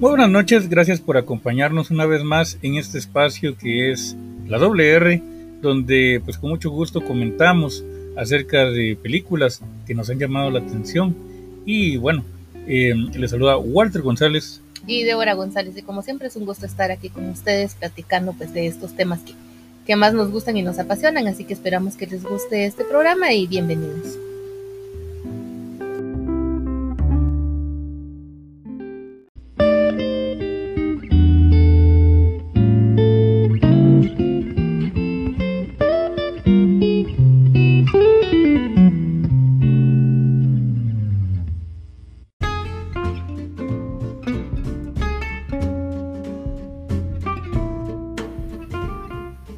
Muy buenas noches, gracias por acompañarnos una vez más en este espacio que es la WR, donde pues con mucho gusto comentamos acerca de películas que nos han llamado la atención. Y bueno, eh, les saluda Walter González. Y Débora González, y como siempre es un gusto estar aquí con ustedes platicando pues de estos temas que, que más nos gustan y nos apasionan, así que esperamos que les guste este programa y bienvenidos.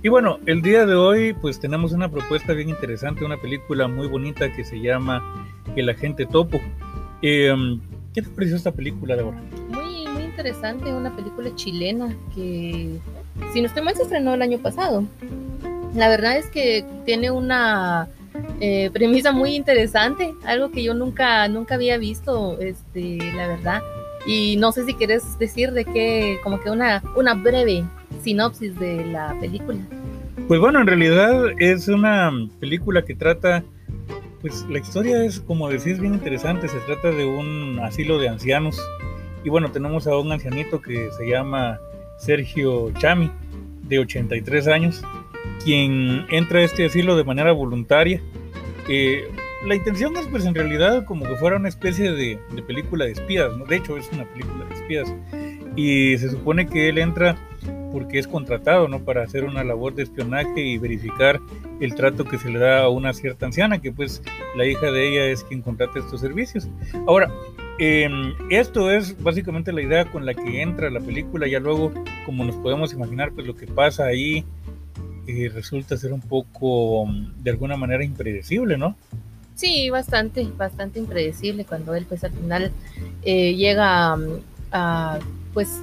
Y bueno, el día de hoy pues tenemos una propuesta bien interesante, una película muy bonita que se llama El Agente Topo. Em, ¿Qué te pareció esta película, Deborah? Muy, muy interesante, una película chilena que, si no estoy mal, se estrenó el año pasado. La verdad es que tiene una eh, premisa muy interesante, algo que yo nunca, nunca había visto, este, la verdad. Y no sé si quieres decir de qué, como que una, una breve sinopsis de la película. Pues bueno, en realidad es una película que trata, pues la historia es, como decís, bien interesante. Se trata de un asilo de ancianos. Y bueno, tenemos a un ancianito que se llama Sergio Chami, de 83 años, quien entra a este asilo de manera voluntaria. Eh, la intención es pues en realidad como que fuera una especie de, de película de espías, ¿no? De hecho es una película de espías. Y se supone que él entra porque es contratado ¿no? para hacer una labor de espionaje y verificar el trato que se le da a una cierta anciana, que pues la hija de ella es quien contrata estos servicios. Ahora, em, esto es básicamente la idea con la que entra la película, ya luego, como nos podemos imaginar, pues lo que pasa ahí eh, resulta ser un poco, de alguna manera, impredecible, ¿no? Sí, bastante, bastante impredecible cuando él pues al final eh, llega a, pues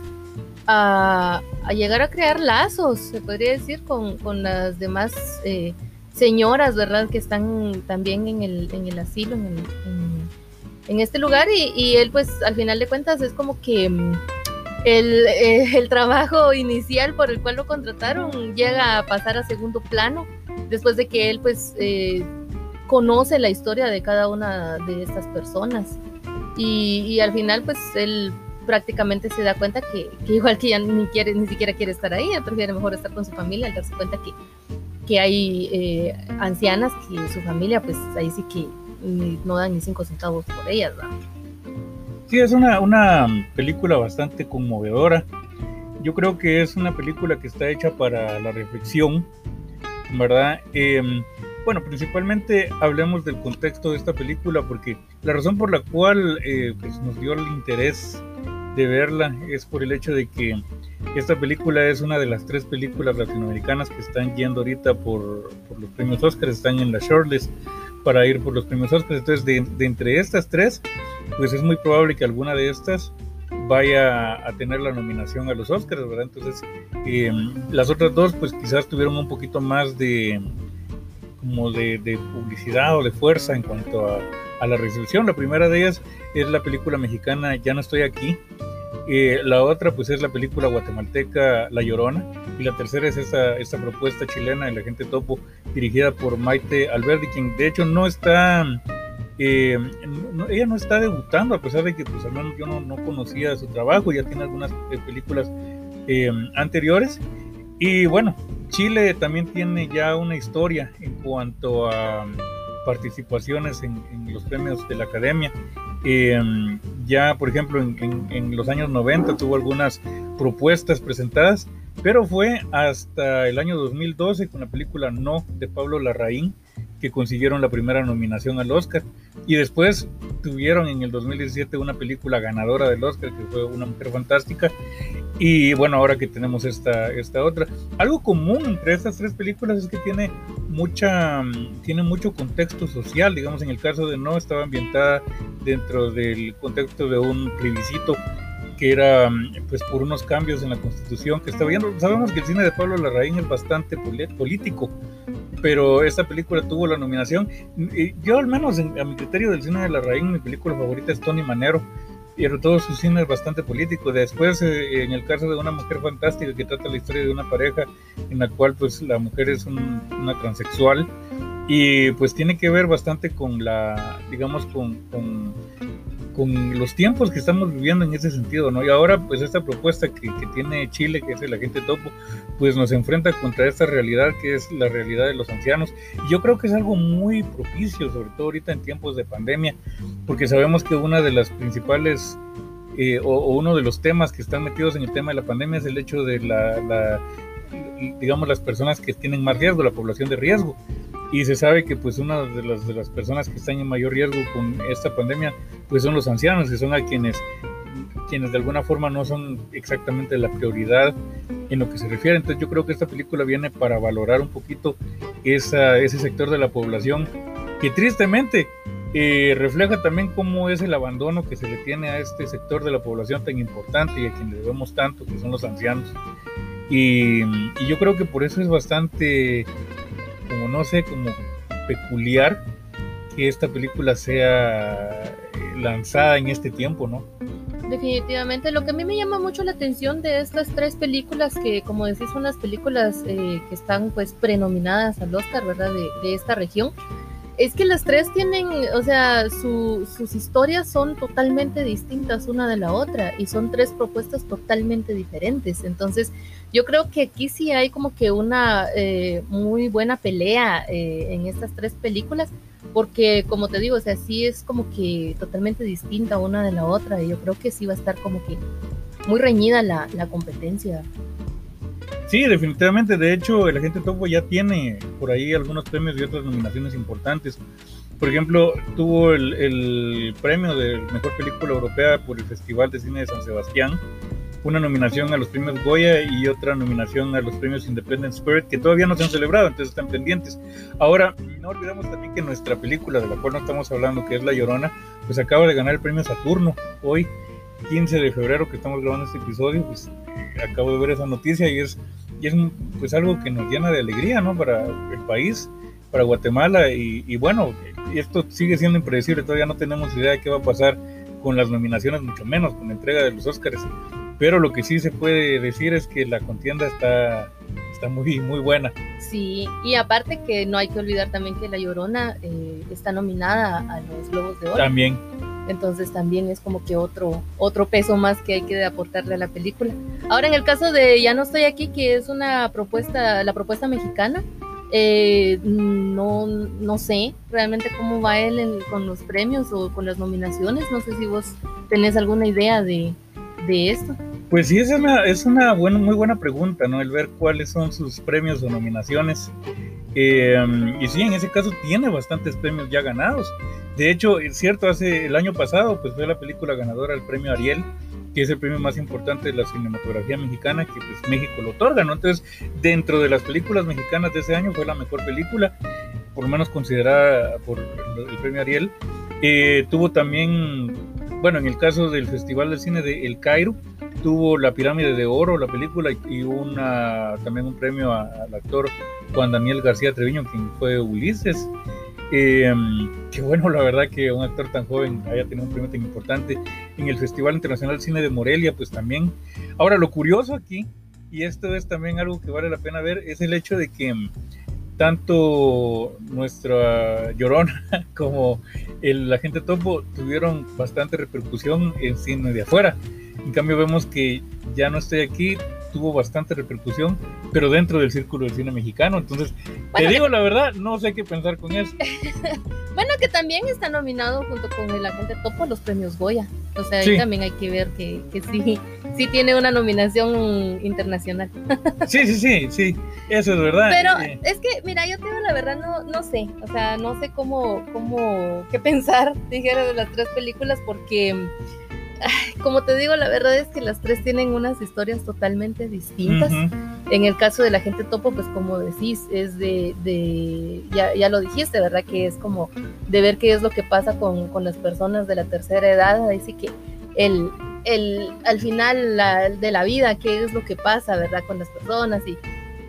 a, llegar a crear lazos, se podría decir, con, con las demás eh, señoras, ¿verdad? Que están también en el, en el asilo, en, en, este lugar. Y, y, él, pues, al final de cuentas, es como que mm, el, eh, el, trabajo inicial por el cual lo contrataron llega a pasar a segundo plano, después de que él, pues, eh, conoce la historia de cada una de estas personas. Y, y al final, pues, él prácticamente se da cuenta que, igual que ya ni quiere, ni siquiera quiere estar ahí, prefiere mejor estar con su familia al darse cuenta que, que hay eh, ancianas que su familia, pues ahí sí que no dan ni cinco centavos por ellas. Sí, es una, una película bastante conmovedora. Yo creo que es una película que está hecha para la reflexión, ¿verdad? Em, bueno, principalmente hablemos del contexto de esta película, porque la razón por la cual eh, pues nos dio el interés de verla es por el hecho de que esta película es una de las tres películas latinoamericanas que están yendo ahorita por, los premios Oscars, están en la shortlist para ir por los premios Oscars. Entonces, de, entre estas tres, pues es muy probable que alguna de estas vaya a tener la nominación a los Oscars, ¿verdad? Entonces, eh, las otras dos, pues quizás tuvieron un poquito más de como de, de publicidad o de fuerza en cuanto a, a la recepción. La primera de ellas es la película mexicana Ya no estoy aquí. Eh, la otra pues es la película guatemalteca La Llorona y la tercera es esta, esta propuesta chilena de la gente topo dirigida por Maite Alberdi quien de hecho no está eh, ella no está debutando a pesar de que pues al menos yo no, no conocía su trabajo ya tiene algunas eh, películas anteriores y bueno Chile también tiene ya una historia en cuanto a participaciones en, los premios de la academia. Em, ya, por ejemplo, en, los años 90 tuvo algunas propuestas presentadas, pero fue hasta el año 2012 con la película No de Pablo Larraín que consiguieron la primera nominación al Oscar. Y después tuvieron en el 2017 una película ganadora del Oscar, que fue Una Mujer Fantástica. Y bueno, ahora que tenemos esta, esta otra. Algo común entre estas tres películas es que tiene, mucha, tiene mucho contexto social. Digamos, en el caso de No, estaba ambientada dentro del contexto de un plebiscito que era pues por unos cambios en la constitución que estaba viendo. Sabemos que el cine de Pablo Larraín es bastante político, pero esta película tuvo la nominación. Yo al menos a mi criterio del cine de Larraín, mi película favorita es Tony Manero. pero todo su cine es bastante político. Después, eh, en el caso de una mujer fantástica que trata la historia de una pareja en la cual pues la mujer es una transexual y pues tiene que ver bastante con la, digamos, con, con, los tiempos que estamos viviendo en ese sentido, ¿no? Y ahora pues esta propuesta que, tiene Chile, que es el agente topo, pues nos enfrenta contra esta realidad que es la realidad de los ancianos. Y yo creo que es algo muy propicio, sobre todo ahorita en tiempos de pandemia, porque sabemos que una de las principales eh, o, uno de los temas que están metidos en el tema de la pandemia es el hecho de la, digamos, las personas que tienen más riesgo, la población de riesgo. Y se sabe que pues una de las, de las personas que están en mayor riesgo con esta pandemia pues son los ancianos, que son a quienes quienes de alguna forma no son exactamente la prioridad en lo que se refiere. Entonces yo creo que esta película viene para valorar un poquito esa, ese sector de la población que tristemente eh, refleja también cómo es el abandono que se le tiene a este sector de la población tan importante y a quien le debemos tanto, que son los ancianos. Y, y yo creo que por eso es bastante, como no sé, como peculiar que esta película sea eh, lanzada en este tiempo, ¿no? Definitivamente, lo que a mí me llama mucho la atención de estas tres películas, que como decís son las películas eh, que están pues prenominadas al Oscar, ¿verdad? De, de, esta región, es que las tres tienen, o sea, sus historias son totalmente distintas una de la otra y son tres propuestas totalmente diferentes. Entonces, yo creo que aquí sí hay como que una eh, muy buena pelea eh, en estas tres películas porque como te digo, o sea, sí es como que totalmente distinta una de la otra y yo creo que sí va a estar como que muy reñida la, la competencia. Sí, definitivamente. De hecho, el agente Topo ya tiene por ahí algunos premios y otras nominaciones importantes. Por ejemplo, tuvo el, el premio de mejor película europea por el Festival de Cine de San Sebastián una nominación a los premios Goya y otra nominación a los premios Independent Spirit que todavía no se han celebrado, entonces están pendientes. Ahora, no olvidemos también que nuestra película de la cual no estamos hablando, que es La Llorona, pues acaba de ganar el premio Saturno hoy, 15 de febrero que estamos grabando este episodio, pues acabo de ver esa noticia y es, y es pues algo que nos llena de alegría, ¿no? Para el país, para Guatemala y, y bueno, esto sigue siendo impredecible, todavía no tenemos idea de qué va a pasar con las nominaciones, mucho menos con la entrega de los Oscars pero lo que sí se puede decir es que la contienda está, está muy, muy buena. Sí, y aparte que no hay que olvidar también que La Llorona eh, está nominada a los Globos de Oro. También. Entonces también es como que otro, otro peso más que hay que aportarle a la película. Ahora en el caso de Ya no estoy aquí, que es una propuesta, la propuesta mexicana, eh, no, no sé realmente cómo va él con los premios o con las nominaciones. No sé si vos tenés alguna idea de, de esto. Pues sí, es una, es una buena, muy buena pregunta, ¿no? El ver cuáles son sus premios o nominaciones. Eh, y sí, en ese caso tiene bastantes premios ya ganados. De hecho, es cierto, hace el año pasado, pues fue la película ganadora del premio Ariel, que es el premio más importante de la cinematografía mexicana, que pues México lo otorga, ¿no? Entonces, dentro de las películas mexicanas de ese año fue la mejor película, por lo menos considerada por el premio Ariel. Eh, tuvo también, bueno, en el caso del Festival del Cine de El Cairo, tuvo la Pirámide de Oro, la película, y una, también un premio al actor Juan Daniel García Treviño, quien fue Ulises. Eh, qué bueno, la verdad, que un actor tan joven haya tenido un premio tan importante en el Festival Internacional de Cine de Morelia, pues también. Ahora, lo curioso aquí, y esto es también algo que vale la pena ver, es el hecho de que tanto nuestra Llorona como el agente Topo tuvieron bastante repercusión en cine de afuera. En cambio vemos que ya no estoy aquí, tuvo bastante repercusión, pero dentro del círculo del cine mexicano. Entonces, te digo la verdad, no sé qué pensar con eso. bueno, que también está nominado junto con el agente Topo a los premios Goya. O sea, ahí también hay que ver que, que, sí, sí tiene una nominación internacional. sí, sí, sí, sí, eso es verdad. Pero es que, mira, yo tengo la verdad, no, no sé, o sea, no sé cómo, cómo, qué pensar, dijera, de las tres películas, porque como te digo, la verdad es que las tres tienen unas historias totalmente distintas. En el caso de la gente topo, pues como decís, es de, de ya, ya, lo dijiste, ¿verdad? Que es como de ver qué es lo que pasa con, con las personas de la tercera edad, así que el, el, al final de la vida, qué es lo que pasa, ¿verdad? Con las personas y,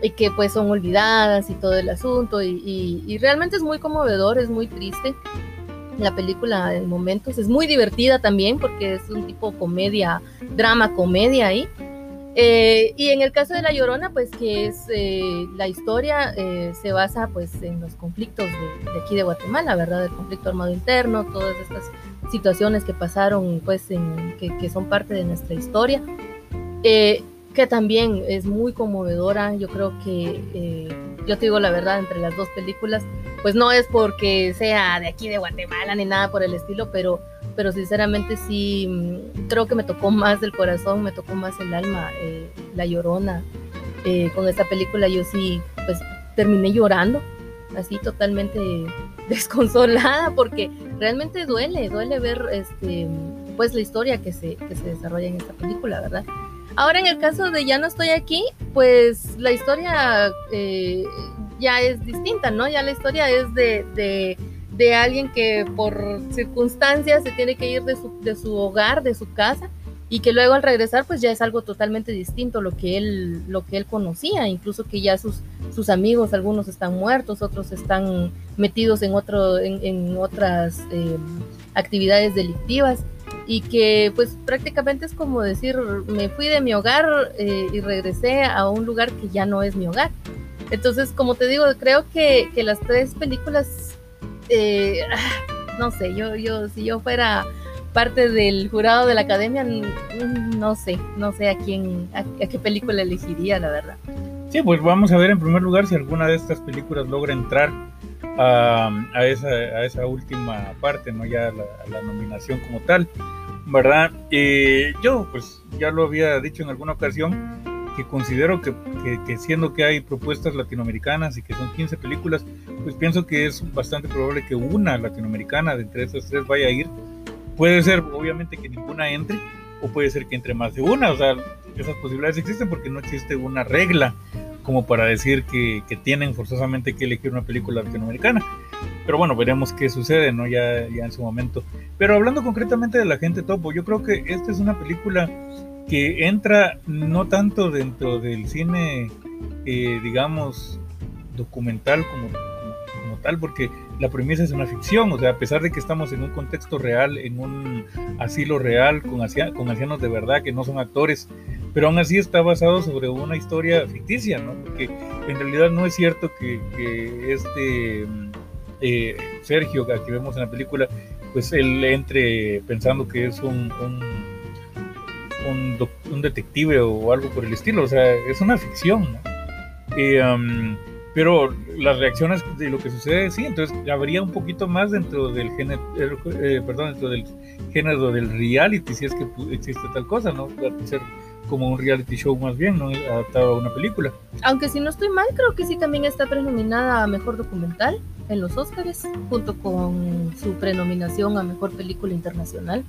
y que pues son olvidadas y todo el asunto y, y, y realmente es muy conmovedor, es muy triste la película en momentos. Es muy divertida también porque es un tipo comedia, drama, comedia ahí. Eh, y en el caso de La Llorona, pues que es eh, la historia eh, se basa pues en los conflictos de, aquí de Guatemala, ¿verdad? El conflicto armado interno, todas estas situaciones que pasaron pues en, que, que son parte de nuestra historia, que también es muy conmovedora, yo creo que yo te digo la verdad, entre las dos películas, pues no es porque sea de aquí de Guatemala ni nada por el estilo, pero, pero sinceramente sí mm, creo que me tocó más del corazón, me tocó más el alma, eh, La Llorona. Eh, con esta película yo sí, pues terminé llorando, así totalmente desconsolada, porque realmente duele, duele ver este, pues la historia que se, que se desarrolla en esta película, ¿verdad? Ahora en el caso de Ya no estoy aquí, pues la historia eh, ya es distinta, ¿no? Ya la historia es de, de, alguien que por circunstancias se tiene que ir de su, de su hogar, de su casa, y que luego al regresar pues ya es algo totalmente distinto lo que él, lo que él conocía, incluso que ya sus, sus amigos, algunos están muertos, otros están metidos en, otro, en, en otras eh, actividades delictivas y que pues prácticamente es como decir, me fui de mi hogar eh, y regresé a un lugar que ya no es mi hogar. Entonces, como te digo, creo que, que las tres películas, eh, no sé, yo, yo, si yo fuera parte del jurado de la academia, no sé, no sé a quién, a, qué película elegiría, la verdad. Sí, pues vamos a ver en primer lugar si alguna de estas películas logra entrar a, a, esa, a esa, última parte, ¿no? Ya la, la nominación como tal, ¿verdad? Eh, yo, pues, ya lo había dicho en alguna ocasión, que considero que, que, que, siendo que hay propuestas latinoamericanas y que son 15 películas, pues pienso que es bastante probable que una latinoamericana de entre esas tres vaya a ir. Puede ser, obviamente, que ninguna entre, o puede ser que entre más de una, o sea, esas posibilidades existen porque no existe una regla como para decir que, que, tienen forzosamente que elegir una película latinoamericana. Pero bueno, veremos qué sucede, ¿no? Ya, ya en su momento. Pero hablando concretamente de La Gente Topo, yo creo que esta es una película que entra no tanto dentro del cine, eh, digamos, documental como, como, tal, porque la premisa es una ficción, o sea, a pesar de que estamos en un contexto real, en un asilo real, con, ancianos de verdad que no son actores, pero aún así está basado sobre una historia ficticia, ¿no? Porque en realidad no es cierto que, este eh, Sergio, que vemos en la película, pues él entre pensando que es un, un, un detective o algo por el estilo, o sea, es una ficción, ¿no? Eh, um, pero las reacciones de lo que sucede, sí, entonces habría un poquito más dentro del género, eh, perdón, dentro del género del reality, si es que existe tal cosa, ¿no? Ser como un reality show más bien, ¿no? Adaptado a una película. Aunque si no estoy mal, creo que sí también está prenominada a Mejor Documental en los Oscars, junto con su prenominación a Mejor Película Internacional.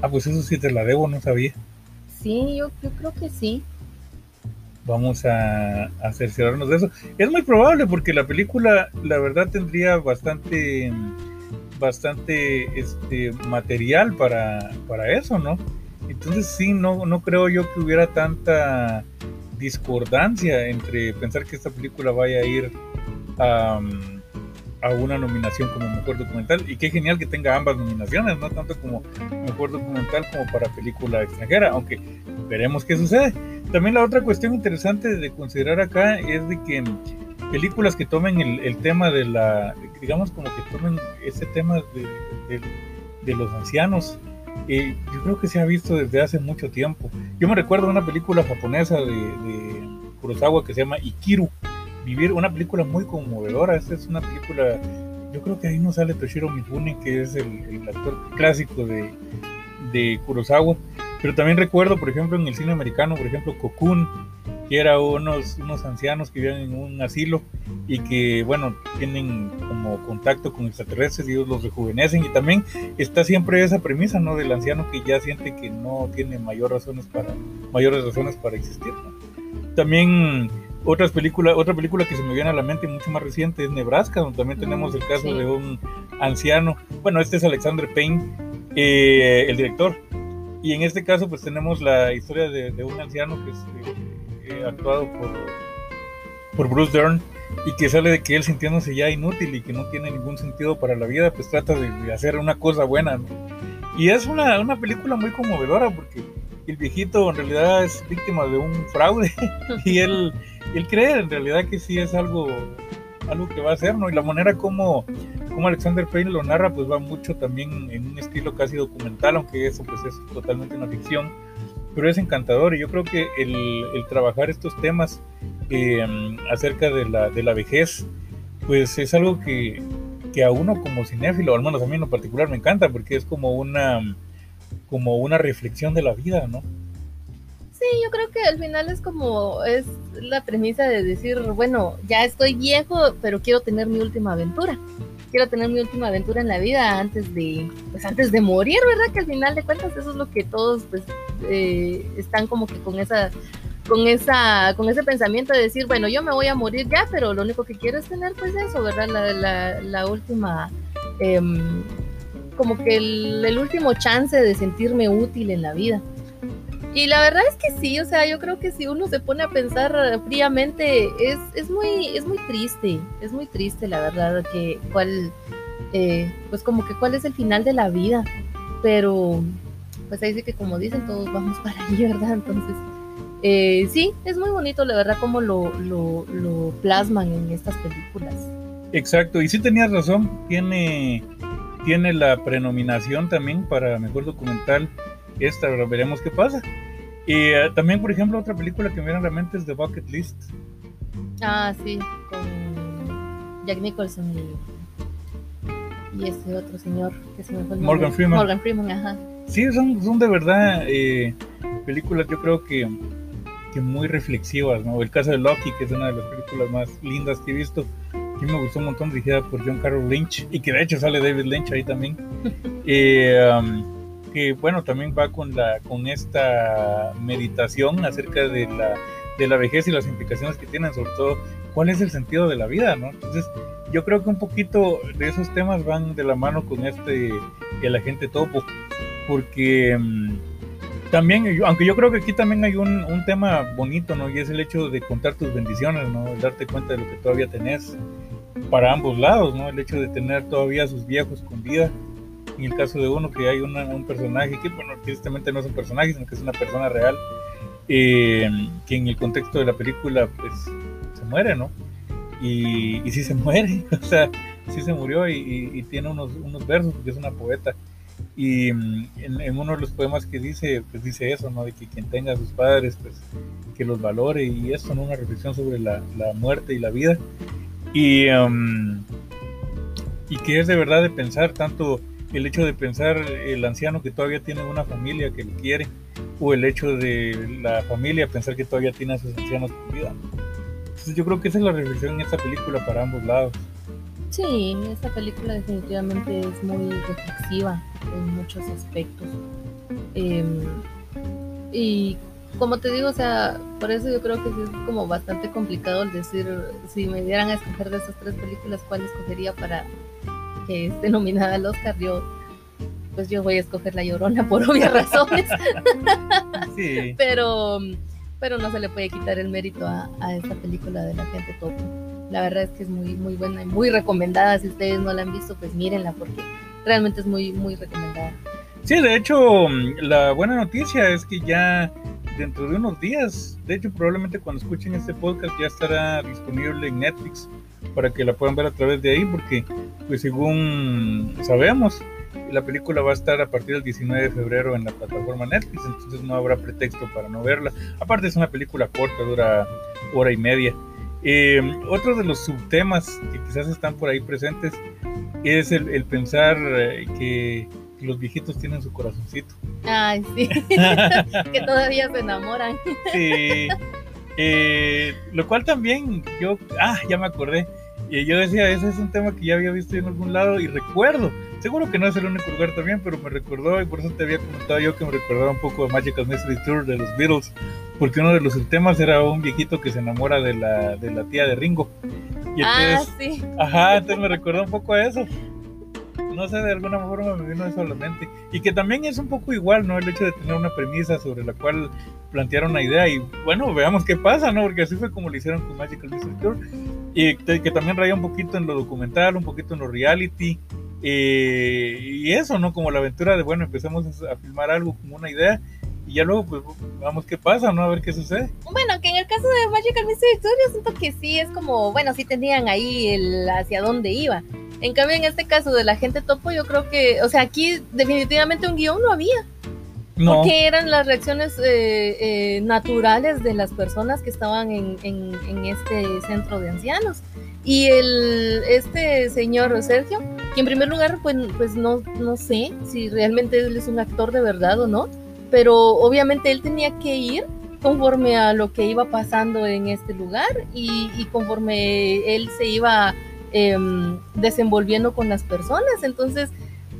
Ah, pues eso sí te la debo, no sabía. Sí, yo, yo creo que sí. Vamos a, a cerciorarnos de eso. Es muy probable porque la película, la verdad, tendría bastante bastante este material para, para eso, ¿no? Entonces sí, no, no creo yo que hubiera tanta discordancia entre pensar que esta película vaya a ir a, a una nominación como mejor documental y qué genial que tenga ambas nominaciones, no tanto como mejor documental como para película extranjera, aunque veremos qué sucede. También la otra cuestión interesante de considerar acá es de que películas que tomen el, el tema de la, digamos como que tomen ese tema de, de, de los ancianos eh, yo creo que se ha visto desde hace mucho tiempo. Yo me recuerdo una película japonesa de, de Kurosawa que se llama Ikiru, Vivir, una película muy conmovedora. Esta es una película, yo creo que ahí no sale Toshiro Mifune, que es el, el actor clásico de, de Kurosawa. Pero también recuerdo, por ejemplo, en el cine americano, por ejemplo, Cocoon, que era unos, unos ancianos que viven en un asilo y que, bueno, tienen como contacto con extraterrestres y ellos los rejuvenecen. Y también está siempre esa premisa, ¿no? Del anciano que ya siente que no tiene mayor razones para, mayores razones para existir. ¿no? También otras películas, otra película que se me viene a la mente mucho más reciente es Nebraska, donde también tenemos el caso sí. de un anciano. Bueno, este es Alexander Payne, eh, el director. Y en este caso, pues tenemos la historia de, de un anciano que es eh, actuado por, por Bruce Dern, y que sale de que él sintiéndose ya inútil y que no tiene ningún sentido para la vida, pues trata de, hacer una cosa buena. Y es una, una película muy conmovedora porque el viejito en realidad es víctima de un fraude y él, él cree en realidad que sí es algo, algo que va a hacer, ¿no? Y la manera como, como Alexander Payne lo narra, pues va mucho también en un estilo casi documental, aunque eso pues es totalmente una ficción, pero es encantador y yo creo que el, el trabajar estos temas eh, acerca de la, de la vejez, pues es algo que, que a uno como cinéfilo, al menos a mí en lo particular me encanta, porque es como una, como una reflexión de la vida, ¿no? Sí, yo creo que al final es como, es la premisa de decir, bueno, ya estoy viejo, pero quiero tener mi última aventura. Quiero tener mi última aventura en la vida antes de, pues antes de morir, ¿verdad? Que al final de cuentas eso es lo que todos, pues, eh, están como que con esa con esa con ese pensamiento de decir bueno yo me voy a morir ya pero lo único que quiero es tener pues eso verdad la, última em, como que el, último chance de sentirme útil en la vida. Y la verdad es que sí o sea yo creo que si uno se pone a pensar fríamente es, es muy es muy triste es muy triste la verdad que cuál eh, pues como que cuál es el final de la vida. Pero pues ahí sí que como dicen todos vamos para allí verdad entonces eh, sí, es muy bonito, la verdad, cómo lo, lo, plasman en estas películas. Exacto, y sí tenías razón, tiene, tiene la prenominación también para Mejor Documental, esta, veremos qué pasa. Y eh, también, por ejemplo, otra película que me viene a la mente es The Bucket List. Ah, sí, con Jack Nicholson y, y este otro señor que se me fue Morgan Freeman. Morgan Freeman, ajá. Sí, son, son de verdad eh, películas, yo creo que muy reflexivas, ¿no? El caso de Loki, que es una de las películas más lindas que he visto, que me gustó un montón, dirigida por John Carroll Lynch, y que de hecho sale David Lynch ahí también. Eh, um, que bueno, también va con, la, con esta meditación acerca de la, de la vejez y las implicaciones que tienen, sobre todo cuál es el sentido de la vida, ¿no? Entonces, yo creo que un poquito de esos temas van de la mano con este, el agente topo, porque... Um, también, aunque yo creo que aquí también hay un, un, tema bonito, ¿no? Y es el hecho de contar tus bendiciones, ¿no? El darte cuenta de lo que todavía tenés para ambos lados, ¿no? El hecho de tener todavía a sus viejos con vida. En el caso de uno que hay un personaje que, bueno, tristemente no es un personaje, sino que es una persona real, eh, que en el contexto de la película, pues, se muere, ¿no? Y, y sí se muere, o sea, sí se murió y, y tiene unos, unos versos, porque es una poeta y mm, en, uno de los poemas que dice, pues dice eso, ¿no? De que quien tenga a sus padres, pues que los valore y esto, ¿no? Una reflexión sobre la, la muerte y la vida. Y, mm, y que es de verdad de pensar tanto el hecho de pensar el anciano que todavía tiene una familia que le quiere, o el hecho de la familia pensar que todavía tiene a sus ancianos con vida. Entonces yo creo que esa es la reflexión en esta película para ambos lados. Sí, esta película definitivamente es muy reflexiva en muchos aspectos. Em, y como te digo, o sea, por eso yo creo que es como bastante complicado el decir, si me dieran a escoger de esas tres películas, ¿cuál escogería para que esté nominada al Oscar? Yo, pues yo voy a escoger La Llorona por obvias razones. sí. pero, pero no se le puede quitar el mérito a, a esta película de la gente topo. La verdad es que es muy, muy buena y muy recomendada. Si ustedes no la han visto, pues mírenla porque realmente es muy, muy recomendada. Sí, de hecho, la buena noticia es que ya dentro de unos días, de hecho probablemente cuando escuchen este podcast ya estará disponible en Netflix para que la puedan ver a través de ahí, porque pues según sabemos, la película va a estar a partir del 19 de febrero en la plataforma Netflix, entonces no habrá pretexto para no verla. Aparte es una película corta, dura hora y media. Eh, otro de los subtemas que quizás están por ahí presentes es el, pensar eh, que los viejitos tienen su corazoncito. Ay, sí, que todavía se enamoran. sí, eh, lo cual también yo, ah, ya me acordé. Y yo decía, ese es un tema que ya había visto en algún lado y recuerdo, seguro que no es el único lugar también, pero me recordó y por eso te había comentado yo que me recordaba un poco de Magical Mystery Tour de los Beatles, porque uno de los temas era un viejito que se enamora de la, de la tía de Ringo. Y ah, sí. Ajá, entonces me recordó un poco a eso. No sé, de alguna forma me vino eso a la mente. Y que también es un poco igual, ¿no? El hecho de tener una premisa sobre la cual plantear una idea y bueno, veamos qué pasa, ¿no? Porque así fue como lo hicieron con Magical Mystery Tour y que también raya un poquito en lo documental, un poquito en lo reality, eh, y eso, ¿no? Como la aventura de, bueno, empezamos a filmar algo como una idea y ya luego, pues, vamos qué pasa, ¿no? A ver qué sucede. Bueno, que en el caso de Magical Mystery Studios siento que sí es como, bueno, sí tenían ahí el hacia dónde iba. En cambio, en este caso de la gente topo, yo creo que, o sea, aquí definitivamente un guion no había. No. Porque eran las reacciones eh, eh, naturales de las personas que estaban en, en, este centro de ancianos. Y el, este señor Sergio, que en primer lugar, pues, pues no, no sé si realmente él es un actor de verdad o no, pero obviamente él tenía que ir conforme a lo que iba pasando en este lugar y, y conforme él se iba Em, desenvolviendo con las personas. Entonces,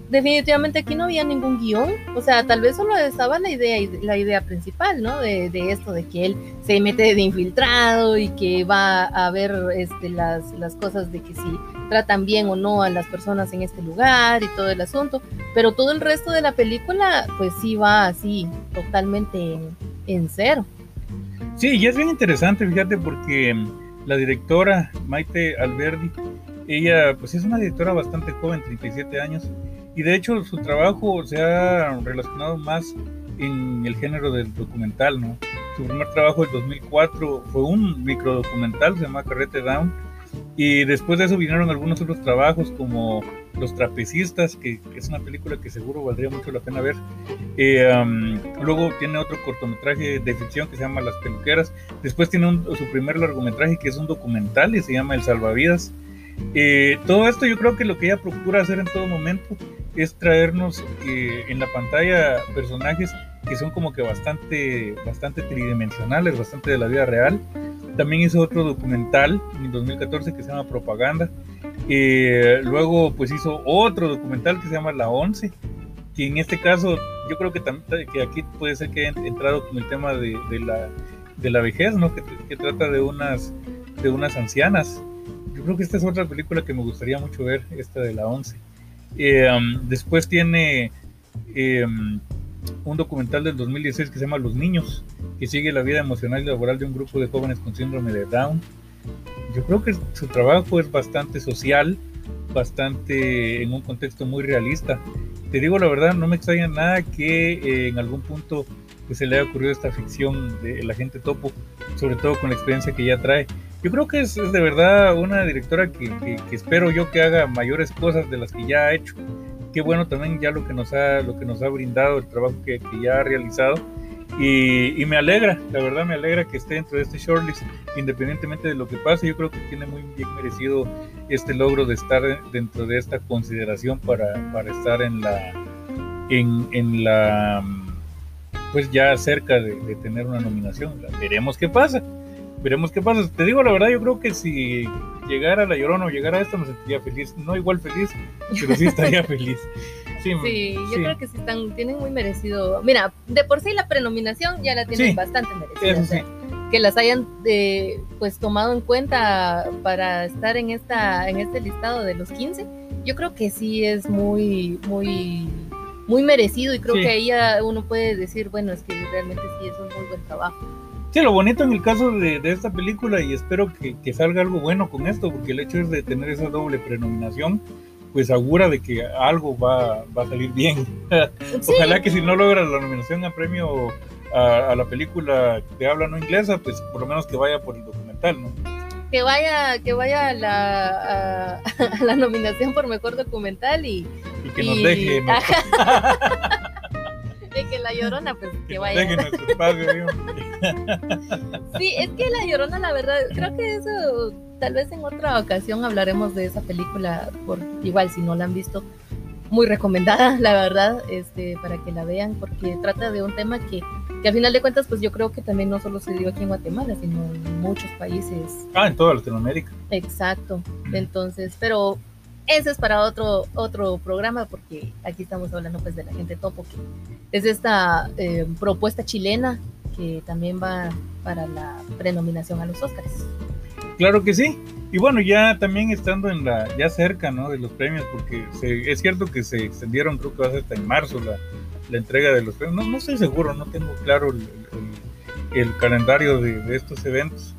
definitivamente aquí no había ningún guion, o sea, tal vez solo estaba la idea, la idea principal, ¿no? De, esto, de que él se mete de infiltrado y que va a ver este, las, cosas de que si tratan bien o no a las personas en este lugar y todo el asunto, pero todo el resto de la película, pues sí va así, totalmente en, en cero. Sí, y es bien interesante, fíjate, porque la directora Maite Alberdi, ella pues es una directora bastante joven, 37 años, y de hecho su trabajo se ha relacionado más en el género del documental, ¿no? Su primer trabajo en 2004 fue un microdocumental, se llama Carrete Down, y después de eso vinieron algunos otros trabajos como Los Trapecistas, que, es una película que seguro valdría mucho la pena ver. Eh, luego tiene otro cortometraje de ficción que se llama Las Peluqueras. Después tiene su primer largometraje que es un documental y se llama El Salvavidas. Eh, todo esto yo creo que lo que ella procura hacer en todo momento es traernos eh, en la pantalla personajes que son como que bastante, bastante tridimensionales, bastante de la vida real. También hizo otro documental en 2014 que se llama Propaganda. Eh, luego pues hizo otro documental que se llama La Once, que en este caso yo creo que, que aquí puede ser que haya entrado con el tema de, de, la, de la vejez, ¿no? Que, que, trata de unas, de unas ancianas. Creo que esta es otra película que me gustaría mucho ver, esta de La Once. Eh, um, después tiene... Eh, un documental del 2016 que se llama Los Niños, que sigue la vida emocional y laboral de un grupo de jóvenes con síndrome de Down. Yo creo que su trabajo es bastante social, bastante en un contexto muy realista. Te digo la verdad, no me extraña nada que eh, en algún punto pues, se le haya ocurrido esta ficción de la gente topo, sobre todo con la experiencia que ya trae. Yo creo que es, de verdad una directora que, que espero yo que haga mayores cosas de las que ya ha hecho qué bueno también ya lo que nos ha, lo que nos ha brindado, el trabajo que, ya ha realizado. Y, me alegra, la verdad me alegra que esté dentro de este shortlist, independientemente de lo que pase. Yo creo que tiene muy bien merecido este logro de estar dentro de esta consideración para, para estar en la, en, en, la, pues ya cerca de, de tener una nominación. Veremos qué pasa veremos qué pasa. Te digo la verdad, yo creo que si llegara la Llorona o llegara esto, me sentiría feliz. No igual feliz, pero sí estaría feliz. Sí, yo creo que sí están, tienen muy merecido. Mira, de por sí la prenominación ya la tienen bastante merecida. que las hayan eh, pues tomado en cuenta para estar en esta en este listado de los 15, yo creo que sí es muy muy muy merecido y creo que ahí uno puede decir, bueno, es que realmente sí es un muy buen trabajo. Sí, lo bonito en el caso de, esta película, y espero que, salga algo bueno con esto, porque el hecho es de tener esa doble prenominación, pues augura de que algo va, a salir bien. Ojalá que si no logra la nominación a premio a, la película de habla no inglesa, pues por lo menos que vaya por el documental, ¿no? Que vaya, que vaya a la, la nominación por mejor documental y, y que nos deje. que la llorona, pues que vaya. sí, es que la llorona, la verdad, creo que eso, tal vez en otra ocasión hablaremos de esa película, por igual si no la han visto, muy recomendada, la verdad, este, para que la vean, porque trata de un tema que, que al final de cuentas, pues yo creo que también no solo se dio aquí en Guatemala, sino en muchos países. Ah, en toda Latinoamérica. Exacto. Entonces, pero ese es para otro, otro programa porque aquí estamos hablando pues de la gente topo, que es esta eh, propuesta chilena que también va para la prenominación a los Oscars. Claro que sí. Y bueno, ya también estando en la, ya cerca, ¿no? De los premios, porque es cierto que se extendieron, creo que va a ser hasta en marzo la, la entrega de los premios. No, no estoy seguro, no tengo claro el, el, calendario de, de, estos eventos.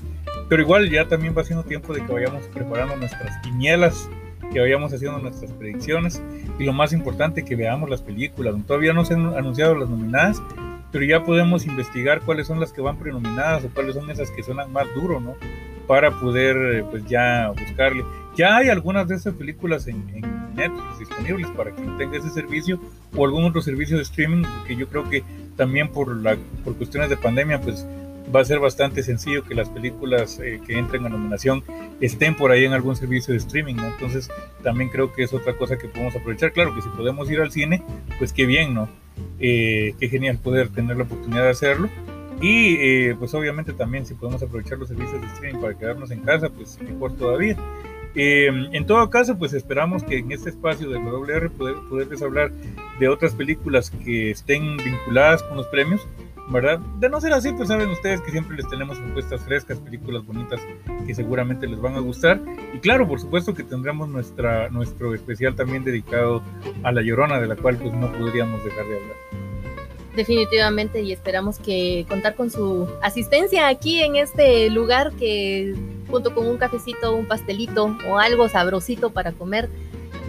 Pero igual ya también va siendo tiempo de que vayamos preparando nuestras quinielas, que vayamos haciendo nuestras predicciones y lo más importante, que veamos las películas. Todavía no se han anunciado las nominadas, pero ya podemos investigar cuáles son las que van prenominadas o cuáles son esas que suenan más duro, ¿no? Para poder, pues ya buscarle. Ya hay algunas de esas películas en, Netflix disponibles para quien tenga ese servicio o algún otro servicio de streaming, porque yo creo que también por, la, por cuestiones de pandemia, pues va a ser bastante sencillo que las películas eh, que entren a nominación estén por ahí en algún servicio de streaming, ¿no? Entonces también creo que es otra cosa que podemos aprovechar. Claro que si podemos ir al cine, pues qué bien, ¿no? Eh, qué genial poder tener la oportunidad de hacerlo. Y eh, pues obviamente también si podemos aprovechar los servicios de streaming para quedarnos en casa, pues mejor todavía. en todo caso, pues esperamos que en este espacio del WR poder, poderles hablar de otras películas que estén vinculadas con los premios ¿verdad? De no ser así, pues saben ustedes que siempre les tenemos propuestas frescas, películas bonitas que seguramente les van a gustar. Y claro, por supuesto que tendremos nuestra, nuestro especial también dedicado a La Llorona, de la cual pues no podríamos dejar de hablar. Definitivamente y esperamos que contar con su asistencia aquí en este lugar que junto con un cafecito, un pastelito o algo sabrosito para comer,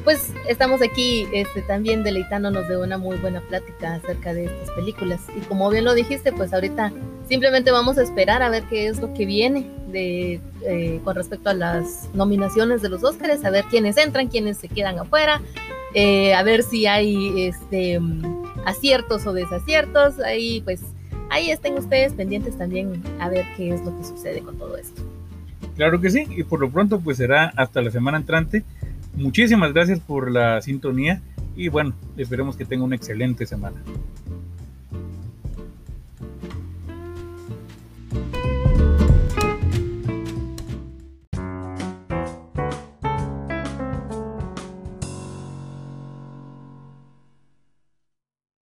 pues estamos aquí este, también deleitándonos de una muy buena plática acerca de estas películas. Y como bien lo dijiste, pues ahorita simplemente vamos a esperar a ver qué es lo que viene de, eh, con respecto a las nominaciones de los Óscares, a ver quiénes entran, quiénes se quedan afuera, eh, a ver si hay este, aciertos o desaciertos. Ahí pues ahí estén ustedes pendientes también a ver qué es lo que sucede con todo esto. Claro que sí, y por lo pronto pues será hasta la semana entrante Muchísimas gracias por la sintonía y bueno, esperemos que tenga una excelente semana.